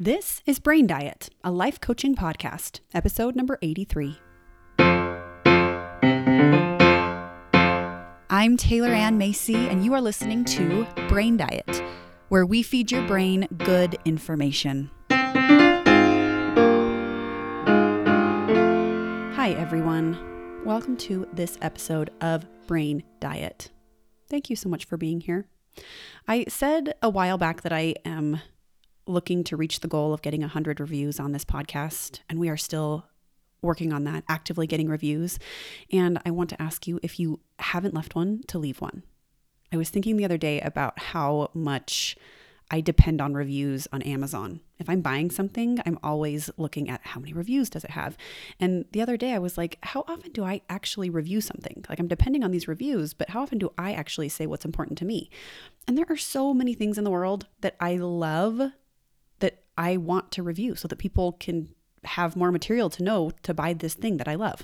This is Brain Diet, a life coaching podcast, episode number 83. I'm Taylor Ann Macy, and you are listening to Brain Diet, where we feed your brain good information. Hi, everyone. Welcome to this episode of Brain Diet. Thank you so much for being here. I said a while back that I am looking to reach the goal of getting 100 reviews on this podcast, and we are still working on that, actively getting reviews. And I want to ask you if you haven't left one, to leave one. I was thinking the other day about how much I depend on reviews on Amazon. If I'm buying something, I'm always looking at how many reviews does it have. And the other day I was like, how often do I actually review something? Like I'm depending on these reviews, but how often do I actually say what's important to me? And there are so many things in the world that I love I want to review so that people can have more material to know to buy this thing that I love.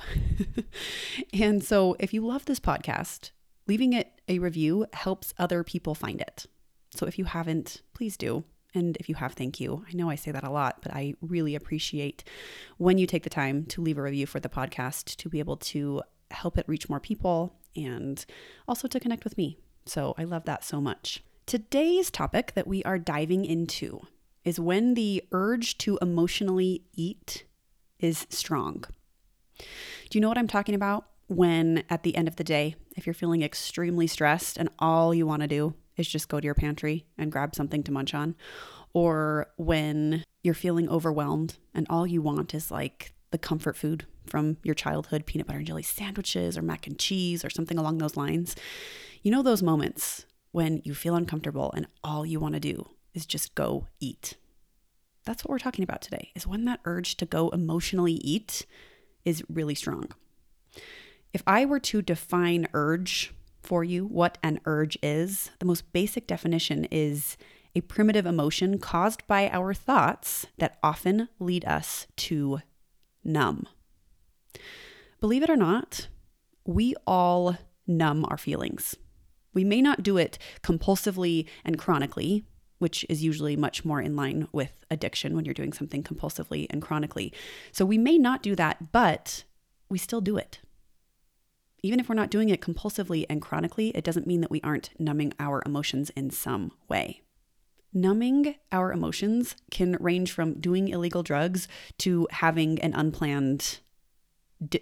and so if you love this podcast, leaving it a review helps other people find it. So if you haven't, please do. And if you have, thank you. I know I say that a lot, but I really appreciate when you take the time to leave a review for the podcast to be able to help it reach more people and also to connect with me. So I love that so much. Today's topic that we are diving into is when the urge to emotionally eat is strong. Do you know what I'm talking about? When at the end of the day, if you're feeling extremely stressed and all you want to do is just go to your pantry and grab something to munch on, or when you're feeling overwhelmed and all you want is like the comfort food from your childhood peanut butter and jelly sandwiches or mac and cheese or something along those lines. You know those moments when you feel uncomfortable and all you want to do is just go eat. That's what we're talking about today. Is when that urge to go emotionally eat is really strong. If I were to define urge for you what an urge is, the most basic definition is a primitive emotion caused by our thoughts that often lead us to numb. Believe it or not, we all numb our feelings. We may not do it compulsively and chronically, which is usually much more in line with addiction when you're doing something compulsively and chronically. So we may not do that, but we still do it even if we're not doing it compulsively and chronically, it doesn't mean that we aren't numbing our emotions in some way. Numbing our emotions can range from doing illegal drugs to having an unplanned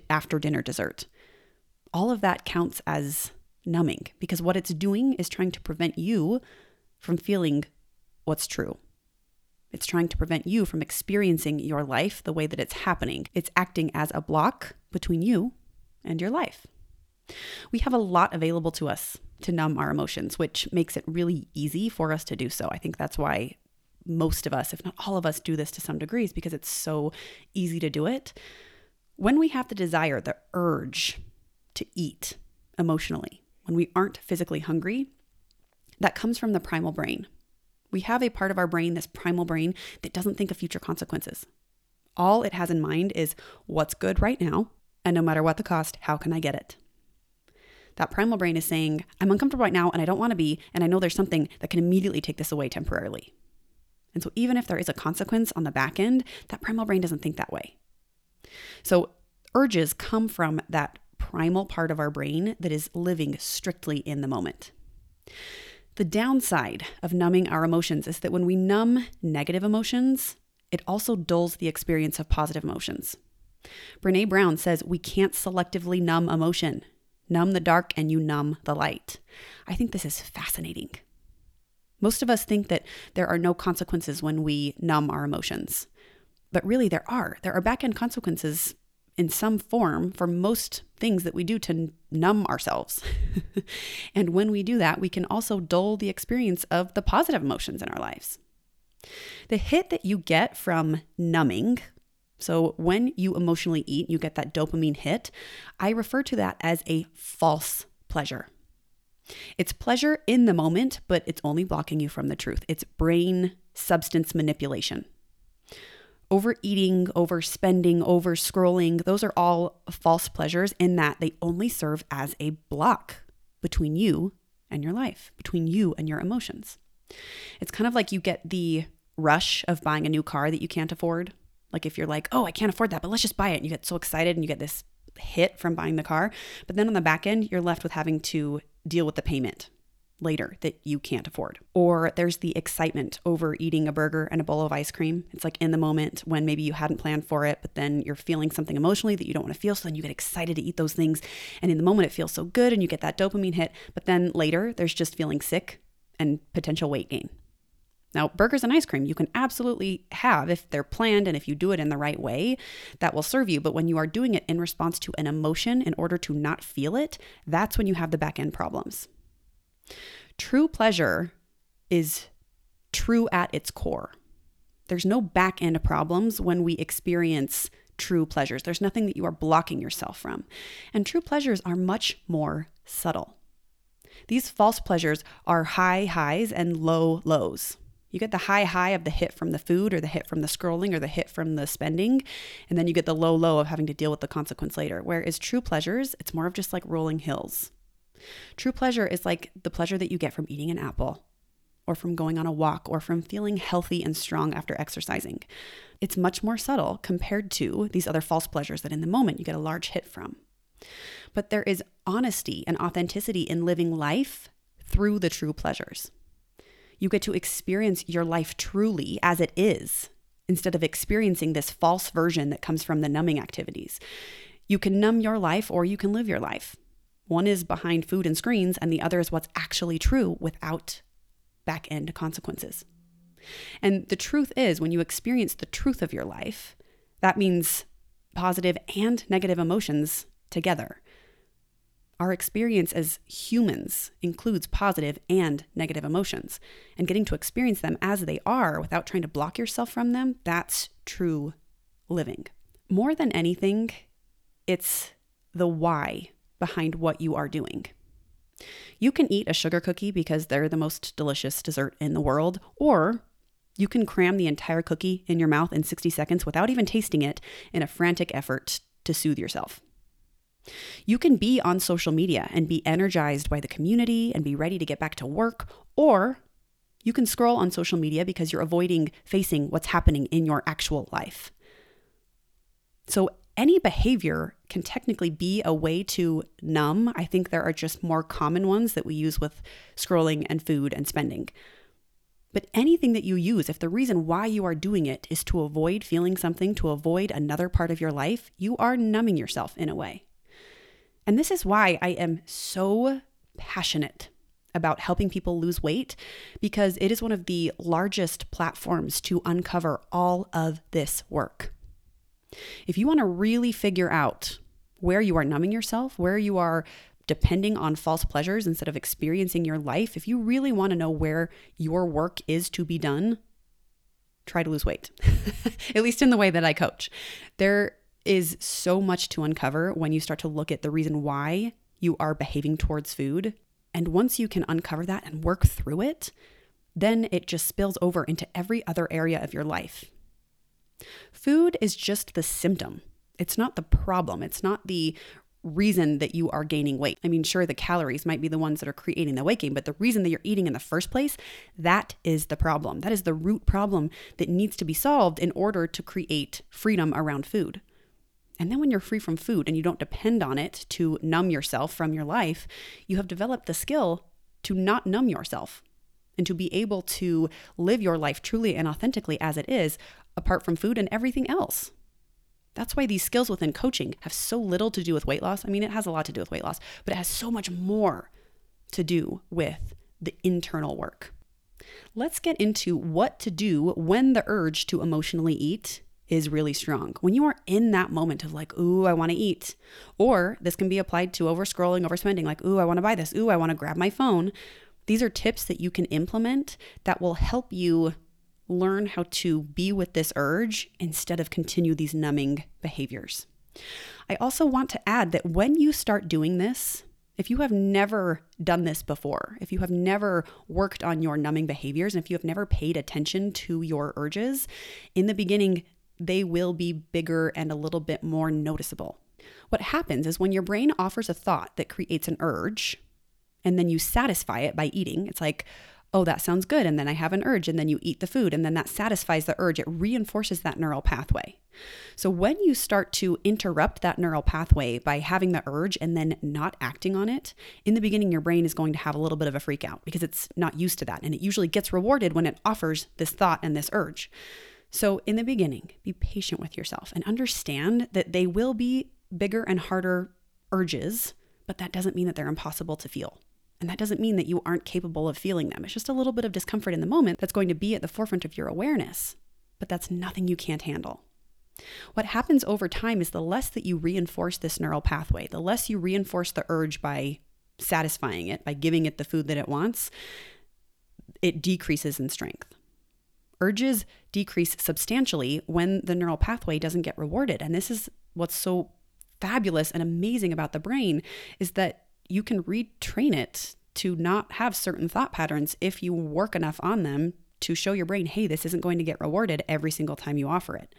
after dinner dessert. All of that counts as numbing because what it's doing is trying to prevent you from feeling what's true. It's trying to prevent you from experiencing your life the way that it's happening. It's acting as a block between you and your life. We have a lot available to us to numb our emotions, which makes it really easy for us to do so. I think that's why most of us, if not all of us, do this to some degrees because it's so easy to do it. When we have the desire, the urge to eat emotionally, when we aren't physically hungry, that comes from the primal brain. We have a part of our brain, this primal brain, that doesn't think of future consequences. All it has in mind is what's good right now, and no matter what the cost, how can I get it? that primal brain is saying, I'm uncomfortable right now and I don't want to be, and I know there's something that can immediately take this away temporarily. And so, even if there is a consequence on the back end, that primal brain doesn't think that way. So, urges come from that primal part of our brain that is living strictly in the moment. The downside of numbing our emotions is that when we numb negative emotions, it also dulls the experience of positive emotions. Brene Brown says we can't selectively numb emotion numb the dark and you numb the light. I think this is fascinating. Most of us think that there are no consequences when we numb our emotions. But really, there are. There are back end consequences in some form for most things that we do to numb ourselves. and when we do that, we can also dull the experience of the positive emotions in our lives. The hit that you get from numbing so when you emotionally eat, you get that dopamine hit. I refer to that as a false pleasure. It's pleasure in the moment, but it's only blocking you from the truth. It's brain substance manipulation. Overeating, overspending, over scrolling, those are all false pleasures in that they only serve as a block between you and your life, between you and your emotions. It's kind of like you get the rush of buying a new car that you can't afford. Like if you're like, oh, I can't afford that, but let's just buy it. And you get so excited and you get this hit from buying the car. But then on the back end, you're left with having to deal with the payment later that you can't afford. Or there's the excitement over eating a burger and a bowl of ice cream. It's like in the moment when maybe you hadn't planned for it, but then you're feeling something emotionally that you don't want to feel. So then you get excited to eat those things. And in the moment, it feels so good and you get that dopamine hit. But then later, there's just feeling sick and potential weight gain. Now, burgers and ice cream you can absolutely have if they're planned and if you do it in the right way, that will serve you. But when you are doing it in response to an emotion in order to not feel it, that's when you have the back end problems. True pleasure is true at its core. There's no back end problems when we experience true pleasures. There's nothing that you are blocking yourself from. And true pleasures are much more subtle. These false pleasures are high highs and low lows. You get the high high of the hit from the food or the hit from the scrolling or the hit from the spending, and then you get the low low of having to deal with the consequence later. Whereas true pleasures, it's more of just like rolling hills. True pleasure is like the pleasure that you get from eating an apple or from going on a walk or from feeling healthy and strong after exercising. It's much more subtle compared to these other false pleasures that in the moment you get a large hit from. But there is honesty and authenticity in living life through the true pleasures. You get to experience your life truly as it is instead of experiencing this false version that comes from the numbing activities. You can numb your life or you can live your life. One is behind food and screens, and the other is what's actually true without back end consequences. And the truth is, when you experience the truth of your life, that means positive and negative emotions together. Our experience as humans includes positive and negative emotions, and getting to experience them as they are without trying to block yourself from them, that's true living. More than anything, it's the why behind what you are doing. You can eat a sugar cookie because they're the most delicious dessert in the world, or you can cram the entire cookie in your mouth in 60 seconds without even tasting it in a frantic effort to soothe yourself. You can be on social media and be energized by the community and be ready to get back to work, or you can scroll on social media because you're avoiding facing what's happening in your actual life. So, any behavior can technically be a way to numb. I think there are just more common ones that we use with scrolling and food and spending. But anything that you use, if the reason why you are doing it is to avoid feeling something, to avoid another part of your life, you are numbing yourself in a way. And this is why I am so passionate about helping people lose weight because it is one of the largest platforms to uncover all of this work. If you want to really figure out where you are numbing yourself, where you are depending on false pleasures instead of experiencing your life, if you really want to know where your work is to be done, try to lose weight, at least in the way that I coach. There is so much to uncover when you start to look at the reason why you are behaving towards food. And once you can uncover that and work through it, then it just spills over into every other area of your life. Food is just the symptom. It's not the problem. It's not the reason that you are gaining weight. I mean, sure, the calories might be the ones that are creating the weight gain, but the reason that you're eating in the first place, that is the problem. That is the root problem that needs to be solved in order to create freedom around food. And then when you're free from food and you don't depend on it to numb yourself from your life, you have developed the skill to not numb yourself and to be able to live your life truly and authentically as it is, apart from food and everything else. That's why these skills within coaching have so little to do with weight loss. I mean, it has a lot to do with weight loss, but it has so much more to do with the internal work. Let's get into what to do when the urge to emotionally eat is really strong. When you are in that moment of like, ooh, I want to eat, or this can be applied to over scrolling, overspending, like, ooh, I want to buy this, ooh, I want to grab my phone. These are tips that you can implement that will help you learn how to be with this urge instead of continue these numbing behaviors. I also want to add that when you start doing this, if you have never done this before, if you have never worked on your numbing behaviors, and if you have never paid attention to your urges, in the beginning, they will be bigger and a little bit more noticeable. What happens is when your brain offers a thought that creates an urge, and then you satisfy it by eating, it's like, oh, that sounds good. And then I have an urge, and then you eat the food, and then that satisfies the urge. It reinforces that neural pathway. So when you start to interrupt that neural pathway by having the urge and then not acting on it, in the beginning, your brain is going to have a little bit of a freak out because it's not used to that. And it usually gets rewarded when it offers this thought and this urge. So in the beginning, be patient with yourself and understand that they will be bigger and harder urges, but that doesn't mean that they're impossible to feel. And that doesn't mean that you aren't capable of feeling them. It's just a little bit of discomfort in the moment that's going to be at the forefront of your awareness, but that's nothing you can't handle. What happens over time is the less that you reinforce this neural pathway, the less you reinforce the urge by satisfying it, by giving it the food that it wants, it decreases in strength. Urges decrease substantially when the neural pathway doesn't get rewarded. And this is what's so fabulous and amazing about the brain is that you can retrain it to not have certain thought patterns if you work enough on them to show your brain, hey, this isn't going to get rewarded every single time you offer it.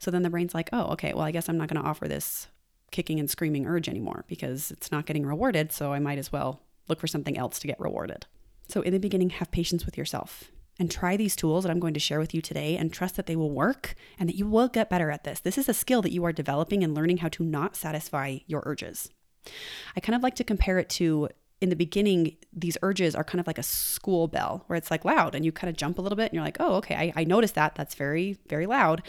So then the brain's like, oh, okay, well, I guess I'm not going to offer this kicking and screaming urge anymore because it's not getting rewarded. So I might as well look for something else to get rewarded. So in the beginning, have patience with yourself and try these tools that I'm going to share with you today and trust that they will work and that you will get better at this. This is a skill that you are developing and learning how to not satisfy your urges. I kind of like to compare it to in the beginning, these urges are kind of like a school bell where it's like loud and you kind of jump a little bit and you're like, oh, okay, I, I noticed that. That's very, very loud.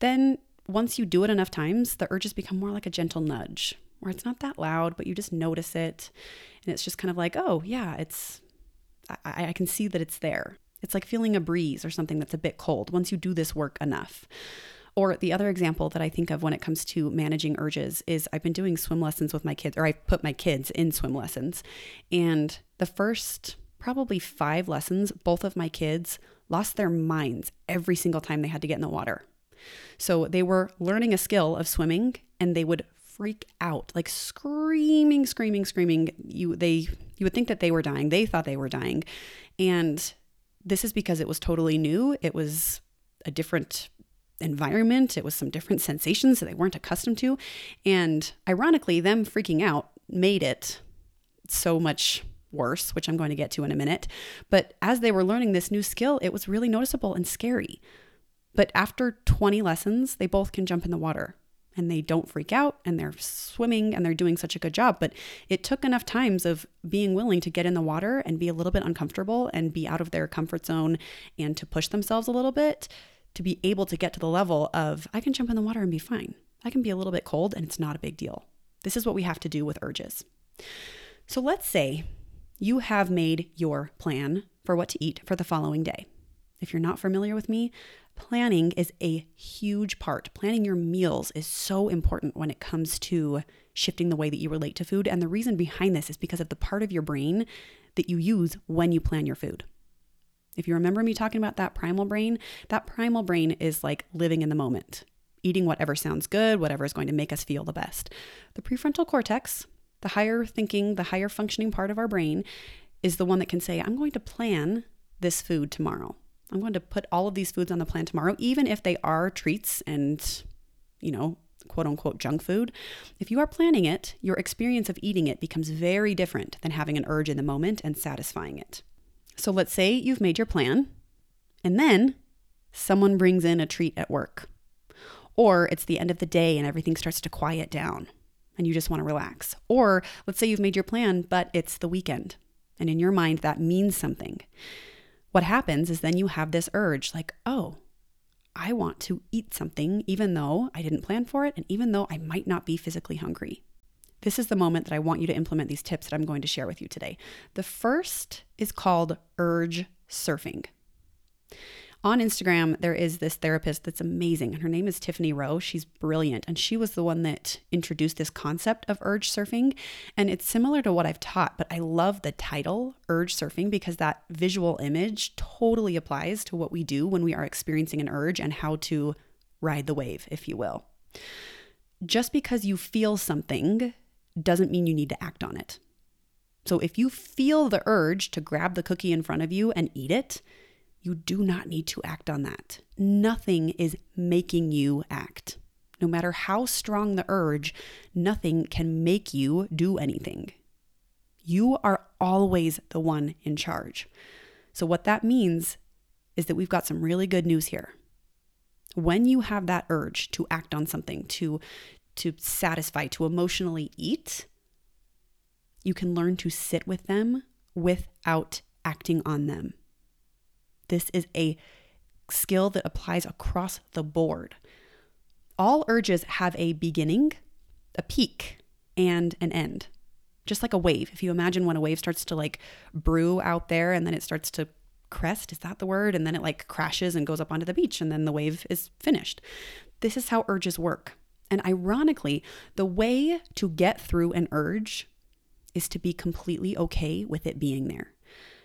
Then once you do it enough times, the urges become more like a gentle nudge where it's not that loud, but you just notice it. And it's just kind of like, oh, yeah, it's, I, I can see that it's there. It's like feeling a breeze or something that's a bit cold once you do this work enough. Or the other example that I think of when it comes to managing urges is I've been doing swim lessons with my kids, or I put my kids in swim lessons. And the first probably five lessons, both of my kids lost their minds every single time they had to get in the water. So they were learning a skill of swimming and they would freak out, like screaming, screaming, screaming. You they you would think that they were dying. They thought they were dying. And this is because it was totally new. It was a different environment. It was some different sensations that they weren't accustomed to. And ironically, them freaking out made it so much worse, which I'm going to get to in a minute. But as they were learning this new skill, it was really noticeable and scary. But after 20 lessons, they both can jump in the water and they don't freak out and they're swimming and they're doing such a good job. But it took enough times of being willing to get in the water and be a little bit uncomfortable and be out of their comfort zone and to push themselves a little bit to be able to get to the level of I can jump in the water and be fine. I can be a little bit cold and it's not a big deal. This is what we have to do with urges. So let's say you have made your plan for what to eat for the following day. If you're not familiar with me, planning is a huge part. Planning your meals is so important when it comes to shifting the way that you relate to food. And the reason behind this is because of the part of your brain that you use when you plan your food. If you remember me talking about that primal brain, that primal brain is like living in the moment, eating whatever sounds good, whatever is going to make us feel the best. The prefrontal cortex, the higher thinking, the higher functioning part of our brain, is the one that can say, I'm going to plan this food tomorrow. I'm going to put all of these foods on the plan tomorrow, even if they are treats and, you know, quote unquote junk food. If you are planning it, your experience of eating it becomes very different than having an urge in the moment and satisfying it. So let's say you've made your plan, and then someone brings in a treat at work. Or it's the end of the day and everything starts to quiet down and you just want to relax. Or let's say you've made your plan, but it's the weekend. And in your mind, that means something. What happens is then you have this urge like, oh, I want to eat something, even though I didn't plan for it, and even though I might not be physically hungry. This is the moment that I want you to implement these tips that I'm going to share with you today. The first is called urge surfing. On Instagram, there is this therapist that's amazing, and her name is Tiffany Rowe. She's brilliant, and she was the one that introduced this concept of urge surfing. And it's similar to what I've taught, but I love the title, urge surfing, because that visual image totally applies to what we do when we are experiencing an urge and how to ride the wave, if you will. Just because you feel something doesn't mean you need to act on it. So if you feel the urge to grab the cookie in front of you and eat it, you do not need to act on that. Nothing is making you act. No matter how strong the urge, nothing can make you do anything. You are always the one in charge. So, what that means is that we've got some really good news here. When you have that urge to act on something, to, to satisfy, to emotionally eat, you can learn to sit with them without acting on them. This is a skill that applies across the board. All urges have a beginning, a peak, and an end. Just like a wave. If you imagine when a wave starts to like brew out there and then it starts to crest, is that the word? And then it like crashes and goes up onto the beach and then the wave is finished. This is how urges work. And ironically, the way to get through an urge is to be completely okay with it being there.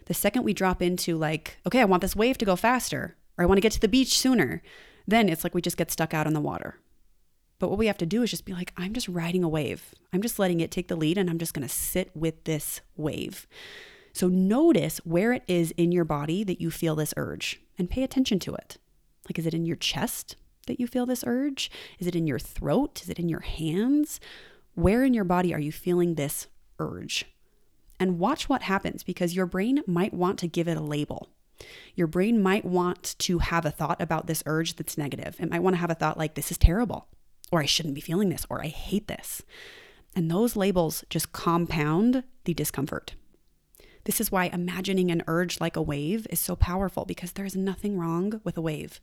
The second we drop into like, okay, I want this wave to go faster, or I want to get to the beach sooner, then it's like we just get stuck out in the water. But what we have to do is just be like, I'm just riding a wave. I'm just letting it take the lead and I'm just going to sit with this wave. So notice where it is in your body that you feel this urge and pay attention to it. Like, is it in your chest that you feel this urge? Is it in your throat? Is it in your hands? Where in your body are you feeling this urge? And watch what happens because your brain might want to give it a label. Your brain might want to have a thought about this urge that's negative. It might want to have a thought like, this is terrible, or I shouldn't be feeling this, or I hate this. And those labels just compound the discomfort. This is why imagining an urge like a wave is so powerful because there is nothing wrong with a wave.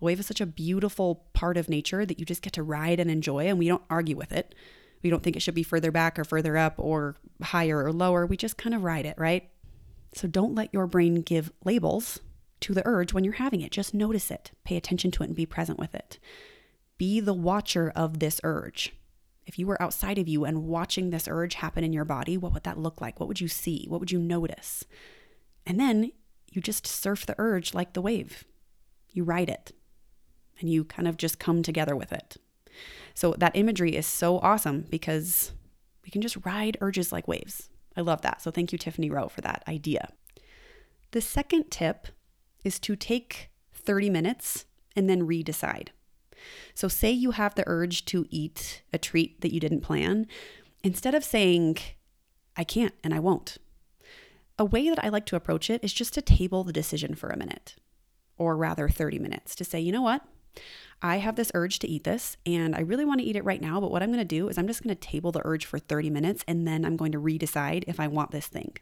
A wave is such a beautiful part of nature that you just get to ride and enjoy, and we don't argue with it. We don't think it should be further back or further up or higher or lower. We just kind of ride it, right? So don't let your brain give labels to the urge when you're having it. Just notice it, pay attention to it, and be present with it. Be the watcher of this urge. If you were outside of you and watching this urge happen in your body, what would that look like? What would you see? What would you notice? And then you just surf the urge like the wave. You ride it and you kind of just come together with it. So that imagery is so awesome because we can just ride urges like waves. I love that. So thank you, Tiffany Rowe, for that idea. The second tip is to take 30 minutes and then redecide. So, say you have the urge to eat a treat that you didn't plan, instead of saying, I can't and I won't, a way that I like to approach it is just to table the decision for a minute, or rather 30 minutes, to say, you know what? I have this urge to eat this and I really want to eat it right now, but what I'm going to do is I'm just going to table the urge for 30 minutes and then I'm going to redecide if I want this thing.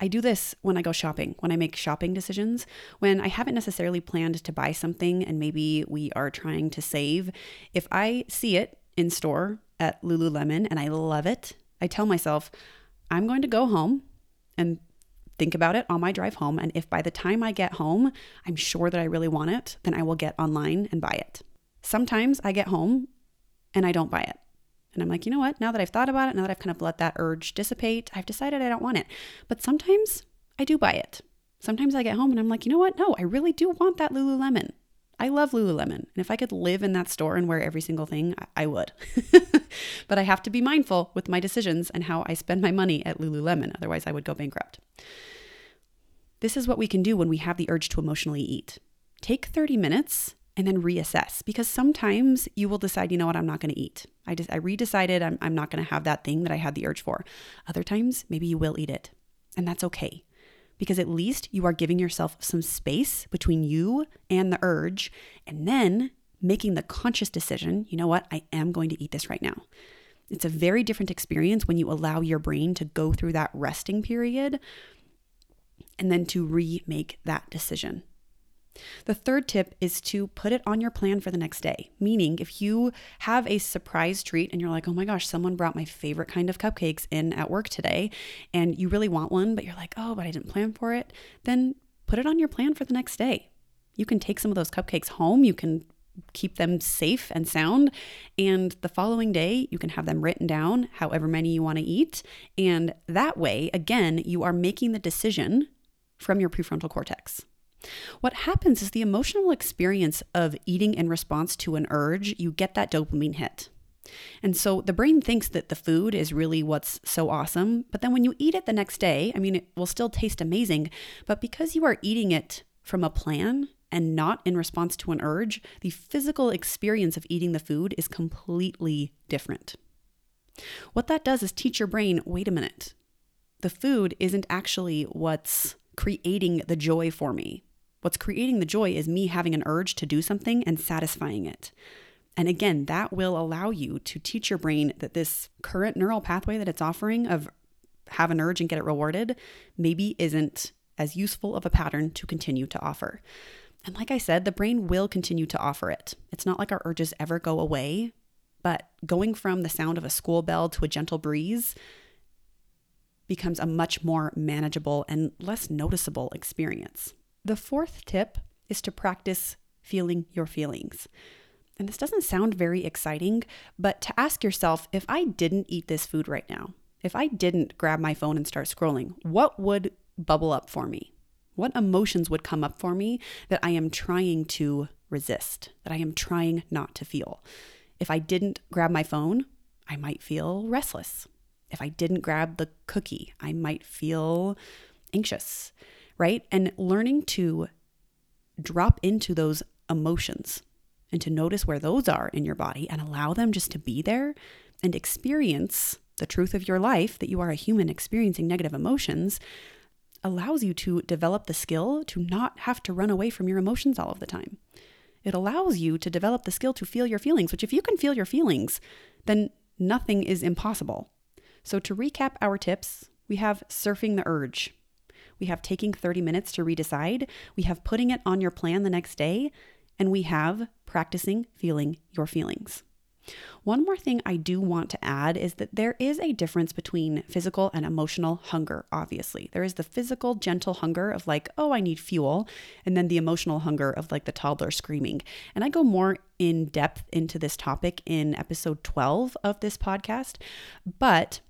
I do this when I go shopping, when I make shopping decisions, when I haven't necessarily planned to buy something and maybe we are trying to save. If I see it in store at Lululemon and I love it, I tell myself, I'm going to go home and think about it on my drive home. And if by the time I get home, I'm sure that I really want it, then I will get online and buy it. Sometimes I get home and I don't buy it. And I'm like, you know what? Now that I've thought about it, now that I've kind of let that urge dissipate, I've decided I don't want it. But sometimes I do buy it. Sometimes I get home and I'm like, you know what? No, I really do want that Lululemon. I love Lululemon. And if I could live in that store and wear every single thing, I would. but I have to be mindful with my decisions and how I spend my money at Lululemon. Otherwise, I would go bankrupt. This is what we can do when we have the urge to emotionally eat. Take 30 minutes and then reassess because sometimes you will decide, you know what, I'm not going to eat. I just I redecided I'm, I'm not going to have that thing that I had the urge for. Other times, maybe you will eat it. And that's okay because at least you are giving yourself some space between you and the urge and then making the conscious decision, you know what, I am going to eat this right now. It's a very different experience when you allow your brain to go through that resting period and then to remake that decision. The third tip is to put it on your plan for the next day. Meaning, if you have a surprise treat and you're like, oh my gosh, someone brought my favorite kind of cupcakes in at work today, and you really want one, but you're like, oh, but I didn't plan for it, then put it on your plan for the next day. You can take some of those cupcakes home. You can keep them safe and sound. And the following day, you can have them written down, however many you want to eat. And that way, again, you are making the decision from your prefrontal cortex. What happens is the emotional experience of eating in response to an urge, you get that dopamine hit. And so the brain thinks that the food is really what's so awesome. But then when you eat it the next day, I mean, it will still taste amazing. But because you are eating it from a plan and not in response to an urge, the physical experience of eating the food is completely different. What that does is teach your brain wait a minute, the food isn't actually what's creating the joy for me. What's creating the joy is me having an urge to do something and satisfying it. And again, that will allow you to teach your brain that this current neural pathway that it's offering of have an urge and get it rewarded maybe isn't as useful of a pattern to continue to offer. And like I said, the brain will continue to offer it. It's not like our urges ever go away, but going from the sound of a school bell to a gentle breeze becomes a much more manageable and less noticeable experience. The fourth tip is to practice feeling your feelings. And this doesn't sound very exciting, but to ask yourself if I didn't eat this food right now, if I didn't grab my phone and start scrolling, what would bubble up for me? What emotions would come up for me that I am trying to resist, that I am trying not to feel? If I didn't grab my phone, I might feel restless. If I didn't grab the cookie, I might feel anxious, right? And learning to drop into those emotions and to notice where those are in your body and allow them just to be there and experience the truth of your life that you are a human experiencing negative emotions allows you to develop the skill to not have to run away from your emotions all of the time. It allows you to develop the skill to feel your feelings, which, if you can feel your feelings, then nothing is impossible. So, to recap our tips, we have surfing the urge. We have taking 30 minutes to redecide. We have putting it on your plan the next day. And we have practicing feeling your feelings. One more thing I do want to add is that there is a difference between physical and emotional hunger, obviously. There is the physical, gentle hunger of like, oh, I need fuel, and then the emotional hunger of like the toddler screaming. And I go more in depth into this topic in episode 12 of this podcast. But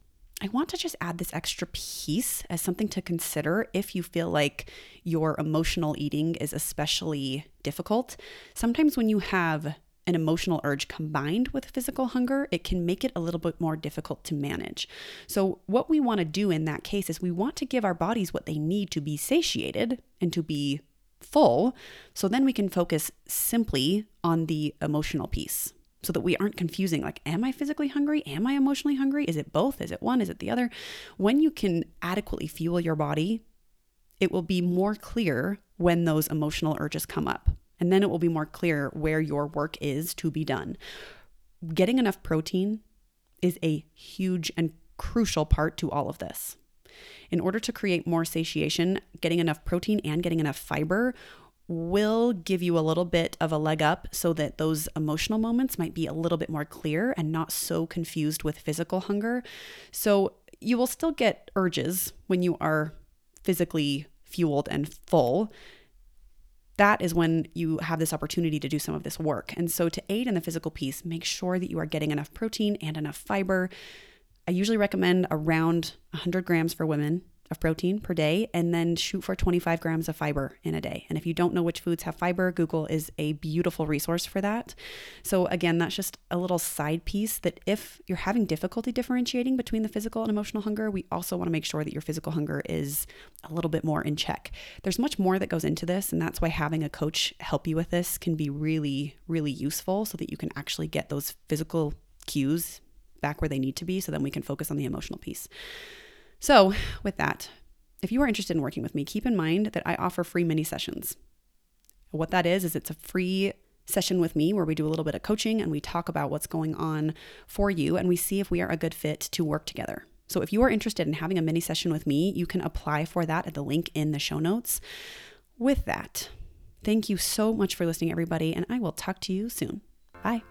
I want to just add this extra piece as something to consider if you feel like your emotional eating is especially difficult. Sometimes when you have an emotional urge combined with physical hunger, it can make it a little bit more difficult to manage. So, what we want to do in that case is we want to give our bodies what they need to be satiated and to be full. So then we can focus simply on the emotional piece so that we aren't confusing like, am I physically hungry? Am I emotionally hungry? Is it both? Is it one? Is it the other? When you can adequately fuel your body, it will be more clear when those emotional urges come up. And then it will be more clear where your work is to be done. Getting enough protein is a huge and crucial part to all of this. In order to create more satiation, getting enough protein and getting enough fiber will give you a little bit of a leg up so that those emotional moments might be a little bit more clear and not so confused with physical hunger. So you will still get urges when you are physically fueled and full, that is when you have this opportunity to do some of this work. And so, to aid in the physical piece, make sure that you are getting enough protein and enough fiber. I usually recommend around 100 grams for women of protein per day and then shoot for 25 grams of fiber in a day. And if you don't know which foods have fiber, Google is a beautiful resource for that. So, again, that's just a little side piece that if you're having difficulty differentiating between the physical and emotional hunger, we also want to make sure that your physical hunger is a little bit more in check. There's much more that goes into this, and that's why having a coach help you with this can be really, really useful so that you can actually get those physical cues back where they need to be so then we can focus on the emotional piece. So, with that, if you are interested in working with me, keep in mind that I offer free mini sessions. What that is, is it's a free session with me where we do a little bit of coaching and we talk about what's going on for you and we see if we are a good fit to work together. So, if you are interested in having a mini session with me, you can apply for that at the link in the show notes. With that, thank you so much for listening, everybody, and I will talk to you soon. Bye.